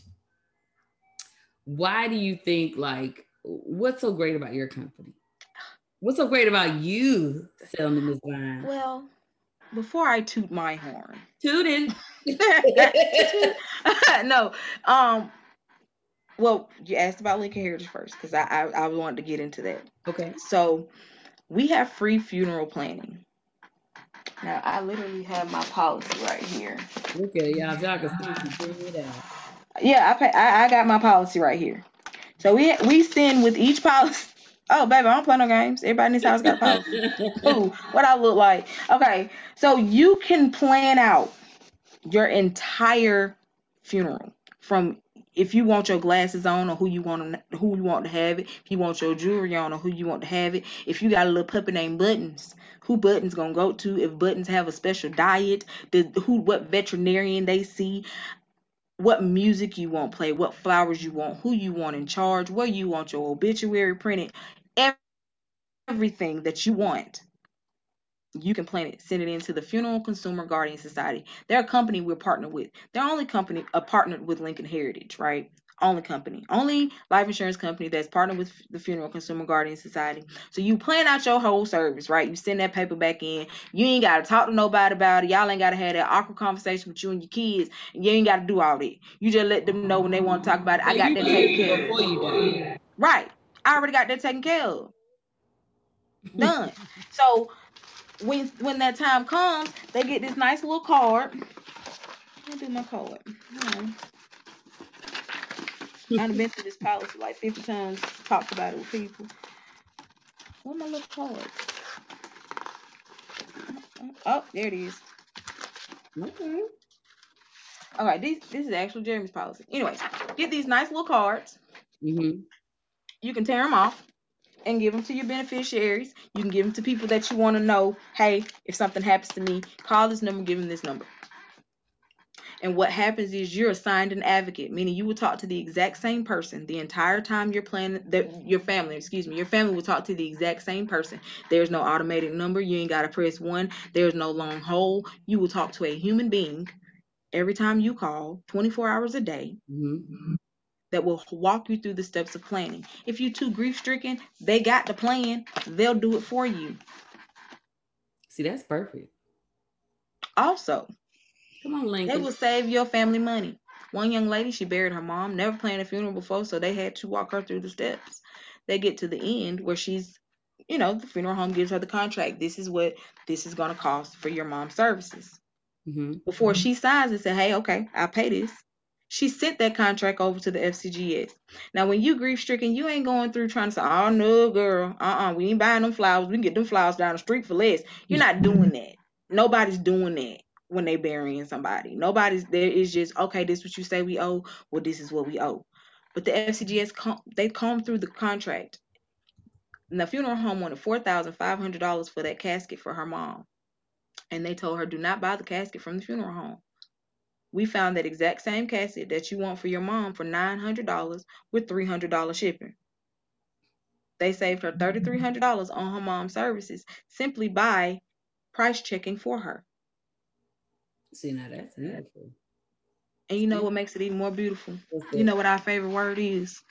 why do you think like what's so great about your company? What's so great about you selling this line? Well, before I toot my horn. Tooting. no. Um well, you asked about Lincoln Heritage first because I, I I wanted to get into that. Okay. So we have free funeral planning. Now I literally have my policy right here. Okay, y'all, y'all can see it out. Yeah, I pay. I, I got my policy right here. So we we send with each policy. Oh, baby, I don't play no games. Everybody in this house got a policy. Ooh, what I look like. Okay, so you can plan out your entire funeral from if you want your glasses on or who you want to, who you want to have it, if you want your jewelry on or who you want to have it, if you got a little puppy named Buttons, who Buttons gonna go to? If Buttons have a special diet, the who what veterinarian they see, what music you want play, what flowers you want, who you want in charge, where you want your obituary printed, everything that you want you can plan it, send it into the Funeral Consumer Guardian Society. They're a company we're partnered with. They're only company a partnered with Lincoln Heritage, right? Only company, only life insurance company that's partnered with the Funeral Consumer Guardian Society. So you plan out your whole service, right? You send that paper back in. You ain't got to talk to nobody about it. Y'all ain't got to have that awkward conversation with you and your kids. And you ain't got to do all that. You just let them know when they want to talk about it. I got that taken care of. Right. I already got that taken care of. Done. so when when that time comes, they get this nice little card. Let me do my card. I've been through this policy like 50 times, talked about it with people. Where my little card? Oh, there it is. Okay. All right, these this is actual Jeremy's policy. Anyways, get these nice little cards. Mm-hmm. You can tear them off and give them to your beneficiaries. You can give them to people that you want to know. Hey, if something happens to me, call this number, give them this number. And what happens is you're assigned an advocate, meaning you will talk to the exact same person the entire time you're planning that your family, excuse me, your family will talk to the exact same person. There's no automated number. You ain't got to press one. There's no long hold. You will talk to a human being every time you call, 24 hours a day. Mm-hmm that will walk you through the steps of planning. If you're too grief stricken, they got the plan, they'll do it for you. See, that's perfect. Also, come on, Lincoln. They will save your family money. One young lady, she buried her mom, never planned a funeral before, so they had to walk her through the steps. They get to the end where she's, you know, the funeral home gives her the contract. This is what this is going to cost for your mom's services. Mm-hmm. Before she signs and say, hey, okay, I'll pay this she sent that contract over to the FCGS. Now, when you grief stricken, you ain't going through trying to say, oh, no, girl, uh uh-uh, uh we ain't buying them flowers. We can get them flowers down the street for less. You're not doing that. Nobody's doing that when they burying somebody. Nobody's there is just, okay, this is what you say we owe. Well, this is what we owe. But the FCGS, com- they come through the contract. And the funeral home wanted $4,500 for that casket for her mom. And they told her, do not buy the casket from the funeral home. We found that exact same casket that you want for your mom for $900 with $300 shipping. They saved her $3,300 on her mom's services simply by price checking for her. See, now that's beautiful. And you know what makes it even more beautiful? You know what our favorite word is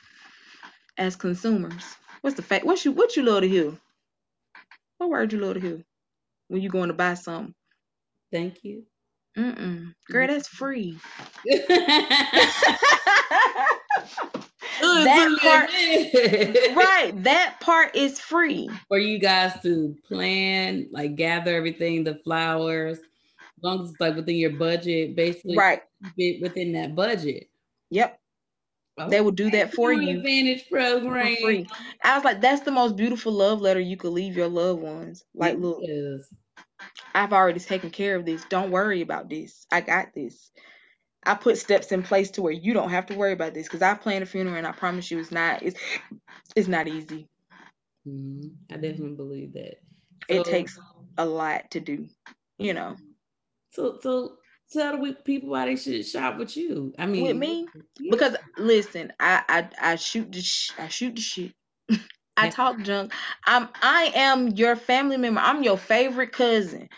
as consumers. What's the fact? What you what you love to hear? What word you love to hear when you going to buy something? Thank you. Mm-mm. Girl, that's free. that part, right? That part is free for you guys to plan, like gather everything, the flowers, as long as it's like within your budget, basically, right? Within that budget. Yep. Okay. They will do that for you. Advantage program. For free. I was like, that's the most beautiful love letter you could leave your loved ones. Like, look, is. I've already taken care of this. Don't worry about this. I got this. I put steps in place to where you don't have to worry about this because I planned a funeral and I promise you it's not it's it's not easy. Mm-hmm. I definitely believe that. So, it takes a lot to do, you know. So so tell the people why they should shop with you. I mean, with me yeah. because listen, I I I shoot the sh- I shoot the shit. I talk junk. I'm I am your family member. I'm your favorite cousin.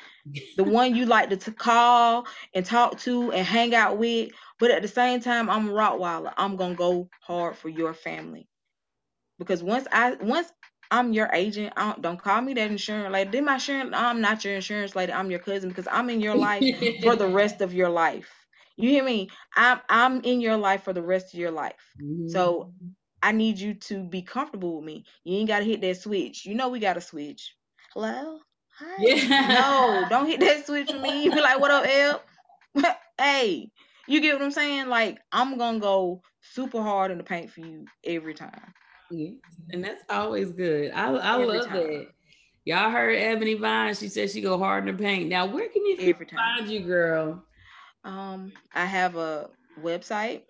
The one you like to, to call and talk to and hang out with. But at the same time, I'm a Rottweiler. I'm gonna go hard for your family. Because once I once I'm your agent, don't, don't call me that insurance lady. Then my insurance, I'm not your insurance lady. I'm your cousin because I'm in your life for the rest of your life. You hear me? I'm I'm in your life for the rest of your life. Mm-hmm. So I need you to be comfortable with me. You ain't gotta hit that switch. You know we gotta switch. Hello? Hi. Yeah. No, don't hit that switch with me. You be like, what up, El? hey, you get what I'm saying? Like, I'm gonna go super hard in the paint for you every time. Yeah. And that's always good. I I love time. that. Y'all heard Ebony Vine. She said she go hard in the paint. Now, where can you find you, girl? Um, I have a website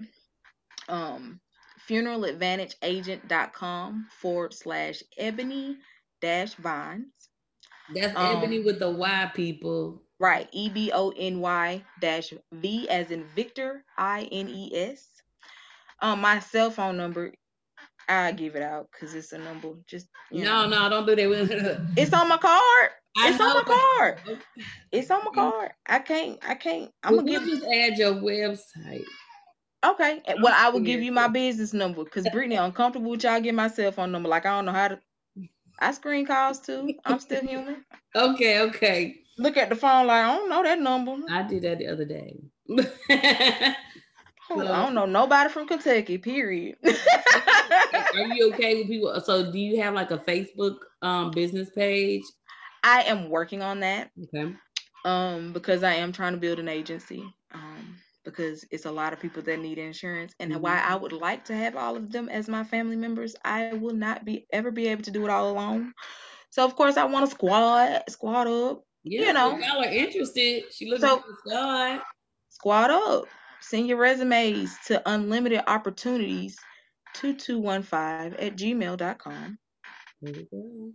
um, funeraladvantageagent.com forward slash ebony dash vines. That's um, ebony with the Y people. Right. E B O N Y dash V as in Victor I N E S. Um, my cell phone number, I give it out because it's a number. Just no, know. no, don't do that. it's on my card. I it's know, on my card. It's on my card. I can't. I can't. I'm well, gonna give. Just add your website. Okay. Well, I will give you my business number because Brittany uncomfortable with y'all get my cell phone number. Like I don't know how to. I screen calls too. I'm still human. okay. Okay. Look at the phone like I don't know that number. I did that the other day. so, I don't know nobody from Kentucky. Period. are you okay with people? So, do you have like a Facebook um business page? I am working on that. Okay. Um, because I am trying to build an agency. Because it's a lot of people that need insurance and mm-hmm. why I would like to have all of them as my family members, I will not be ever be able to do it all alone. So of course I want to squad squad up. Yeah, you know, y'all are interested. She looks so, squad. Squad up. Send your resumes to unlimited opportunities 2215 at gmail.com. There we go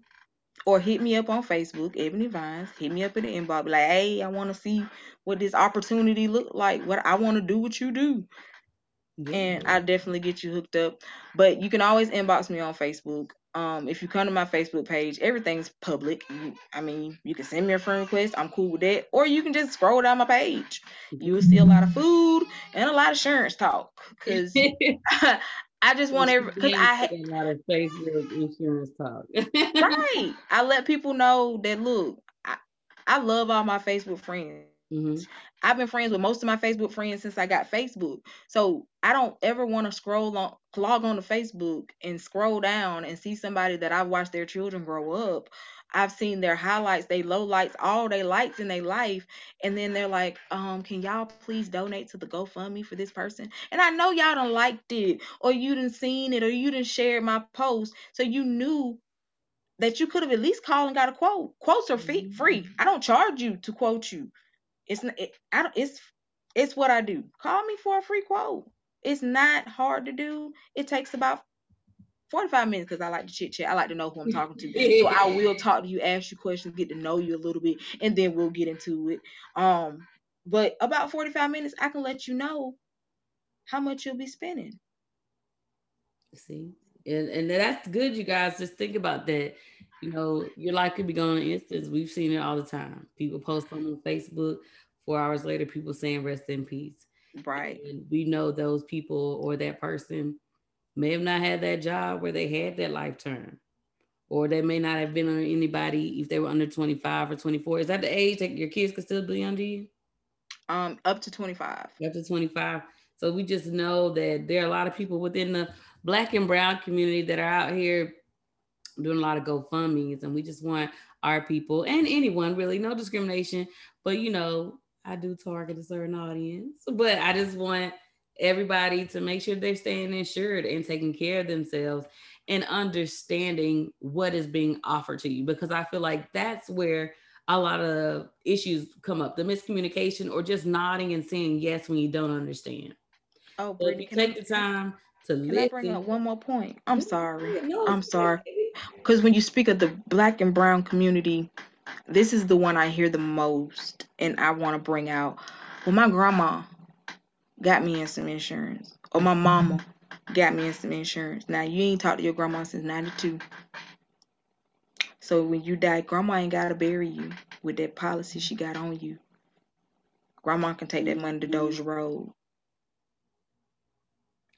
or hit me up on Facebook, Ebony Vines. Hit me up in the inbox, like, hey, I want to see what this opportunity look like. What I want to do, what you do, yeah. and I definitely get you hooked up. But you can always inbox me on Facebook. Um, if you come to my Facebook page, everything's public. You, I mean, you can send me a friend request. I'm cool with that. Or you can just scroll down my page. You will see a lot of food and a lot of insurance talk. Cause I just want every because I a lot of Facebook insurance talk. right. I let people know that look, I, I love all my Facebook friends. Mm-hmm. I've been friends with most of my Facebook friends since I got Facebook. So I don't ever want to scroll on log on to Facebook and scroll down and see somebody that I've watched their children grow up I've seen their highlights, they low lights, all they lights in their life, and then they're like, um, can y'all please donate to the GoFundMe for this person? And I know y'all don't liked it, or you didn't seen it, or you didn't share my post, so you knew that you could have at least called and got a quote. Quotes are free. Free. Mm-hmm. I don't charge you to quote you. It's not. It, I don't. It's it's what I do. Call me for a free quote. It's not hard to do. It takes about 45 minutes because I like to chit chat. I like to know who I'm talking to. so I will talk to you, ask you questions, get to know you a little bit, and then we'll get into it. Um, but about 45 minutes, I can let you know how much you'll be spending. See, and and that's good, you guys. Just think about that. You know, your life could be going on instance. We've seen it all the time. People post on Facebook. Four hours later, people saying "rest in peace." Right. And we know those people or that person may have not had that job where they had that life term. Or they may not have been under anybody if they were under 25 or 24. Is that the age that your kids could still be under you? Um, up to 25. Up to 25. So we just know that there are a lot of people within the black and brown community that are out here doing a lot of GoFundMe's, and we just want our people and anyone really, no discrimination, but you know, I do target a certain audience, but I just want everybody to make sure they're staying insured and taking care of themselves and understanding what is being offered to you because I feel like that's where a lot of issues come up the miscommunication or just nodding and saying yes when you don't understand. Oh, Brittany, so take I, the time to can listen. I bring up one more point? I'm sorry. No, I'm sorry. Because when you speak of the black and brown community, this is the one I hear the most and I want to bring out. Well, my grandma, got me in some insurance. Or my mama got me in some insurance. Now you ain't talked to your grandma since 92. So when you die, grandma ain't gotta bury you with that policy she got on you. Grandma can take that money to Doja Road.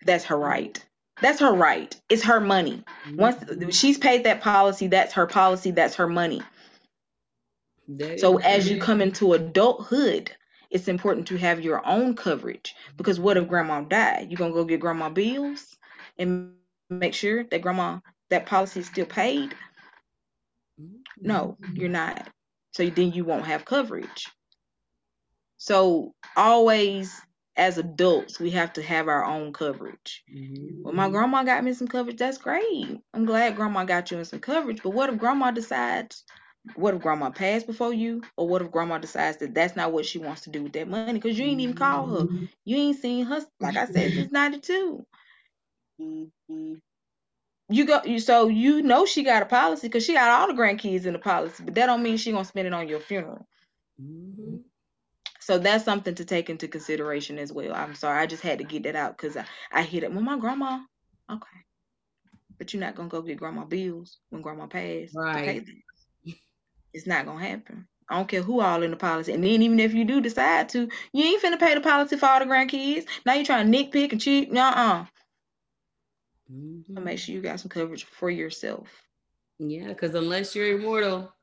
That's her right. That's her right. It's her money. Once she's paid that policy, that's her policy, that's her money. So as you come into adulthood, it's important to have your own coverage because what if grandma died? You're gonna go get grandma bills and make sure that grandma that policy is still paid? No, you're not. So then you won't have coverage. So always as adults, we have to have our own coverage. Mm-hmm. Well, my grandma got me some coverage. That's great. I'm glad grandma got you in some coverage. But what if grandma decides what if grandma passed before you or what if grandma decides that that's not what she wants to do with that money because you ain't even call her mm-hmm. you ain't seen her like i said since 92 You go, you so you know she got a policy because she got all the grandkids in the policy, but that don't mean she gonna spend it on your funeral. Mm-hmm. So that's something to take into consideration as well. I'm sorry, I just had to get that out because I, I hit it with my grandma. Okay. But you're not gonna go get grandma bills when grandma passed. Right. It's not gonna happen. I don't care who all in the policy. And then even if you do decide to, you ain't finna pay the policy for all the grandkids. Now you're trying to nitpick and cheat. Nuh-uh. Mm-hmm. So make sure you got some coverage for yourself. Yeah, because unless you're immortal,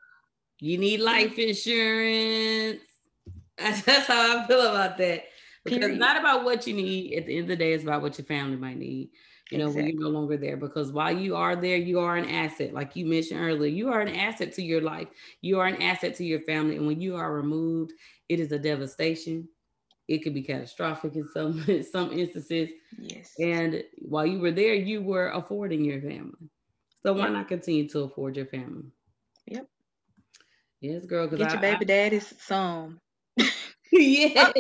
you need life insurance. That's how I feel about that. Because Period. it's not about what you need. At the end of the day, it's about what your family might need. You know, exactly. when you're no longer there. Because while you are there, you are an asset. Like you mentioned earlier, you are an asset to your life. You are an asset to your family. And when you are removed, it is a devastation. It could be catastrophic in some in some instances. Yes. And while you were there, you were affording your family. So why yep. not continue to afford your family? Yep. Yes, girl. Get I, your baby I, daddy's some yeah.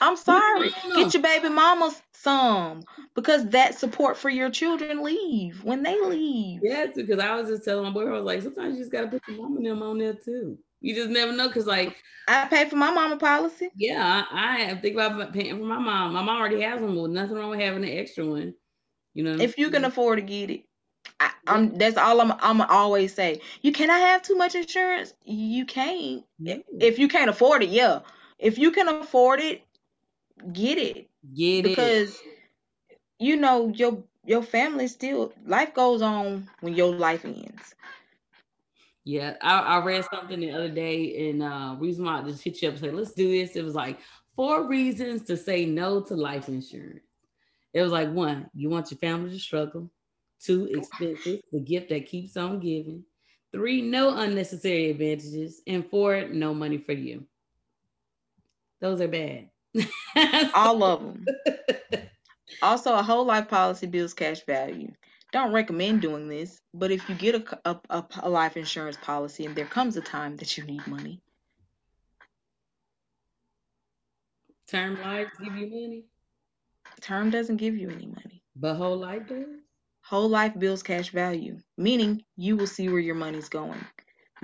I'm sorry. Get your baby mama some because that support for your children leave when they leave. Yes, because I was just telling my boy, I was like, sometimes you just gotta put your mama and them on there too. You just never know, cause like I pay for my mama policy. Yeah, I, I think about paying for my mom. My mom already has one, but nothing wrong with having an extra one. You know, if you can afford to get it. I, am that's all I'm I'm always say. You cannot have too much insurance. You can't. Yeah. If you can't afford it, yeah. If you can afford it, get it. Get because, it. You know your your family still life goes on when your life ends. Yeah, I, I read something the other day, and uh, reason why I just hit you up and say let's do this. It was like four reasons to say no to life insurance. It was like one, you want your family to struggle. Two, expensive, the gift that keeps on giving. Three, no unnecessary advantages. And four, no money for you. Those are bad. All of them. also, a whole life policy builds cash value. Don't recommend doing this, but if you get a, a, a life insurance policy and there comes a time that you need money, term life give you money. Term doesn't give you any money. But whole life does. Whole life builds cash value, meaning you will see where your money's going.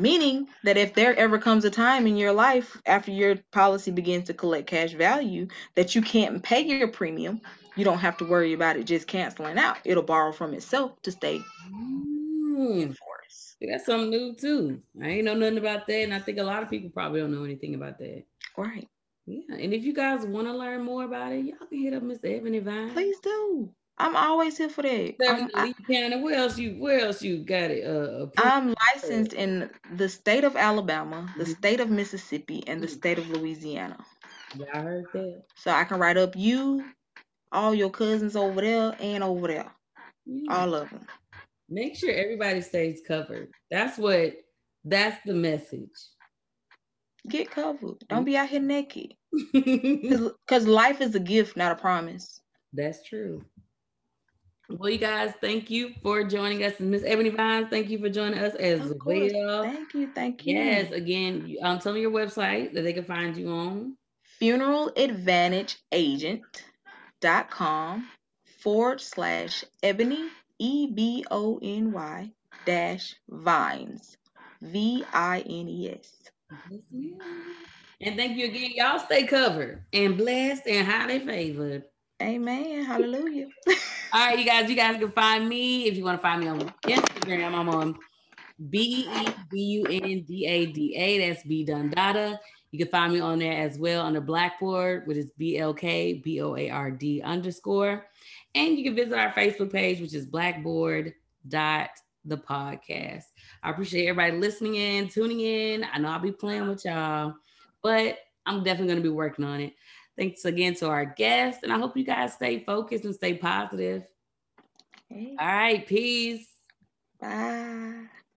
Meaning that if there ever comes a time in your life after your policy begins to collect cash value that you can't pay your premium, you don't have to worry about it just canceling out. It'll borrow from itself to stay mm. in force. That's something new too. I ain't know nothing about that, and I think a lot of people probably don't know anything about that. Right. Yeah, and if you guys want to learn more about it, y'all can hit up Miss Ebony Vine. Please do. I'm always here for that. County. Where else you? Where else you got it? Uh, I'm licensed in the state of Alabama, the mm-hmm. state of Mississippi, and the mm-hmm. state of Louisiana. Yeah, I heard that. So I can write up you, all your cousins over there, and over there, yeah. all of them. Make sure everybody stays covered. That's what. That's the message. Get covered. Don't mm-hmm. be out here naked. Because life is a gift, not a promise. That's true. Well, you guys, thank you for joining us. And Miss Ebony Vines, thank you for joining us as well. Thank you, thank you. Yes, again, um, tell me your website that they can find you on. Funeraladvantageagent.com forward slash ebony, E B O N Y dash vines, V I N E S. And thank you again. Y'all stay covered and blessed and highly favored. Amen. Hallelujah. All right, you guys, you guys can find me if you want to find me on Instagram. I'm on B E B U N D A D A. That's B Dundada. You can find me on there as well under Blackboard, which is B L K B O A R D underscore. And you can visit our Facebook page, which is Blackboard dot the podcast. I appreciate everybody listening in, tuning in. I know I'll be playing with y'all, but I'm definitely going to be working on it. Thanks again to our guest. And I hope you guys stay focused and stay positive. Okay. All right. Peace. Bye.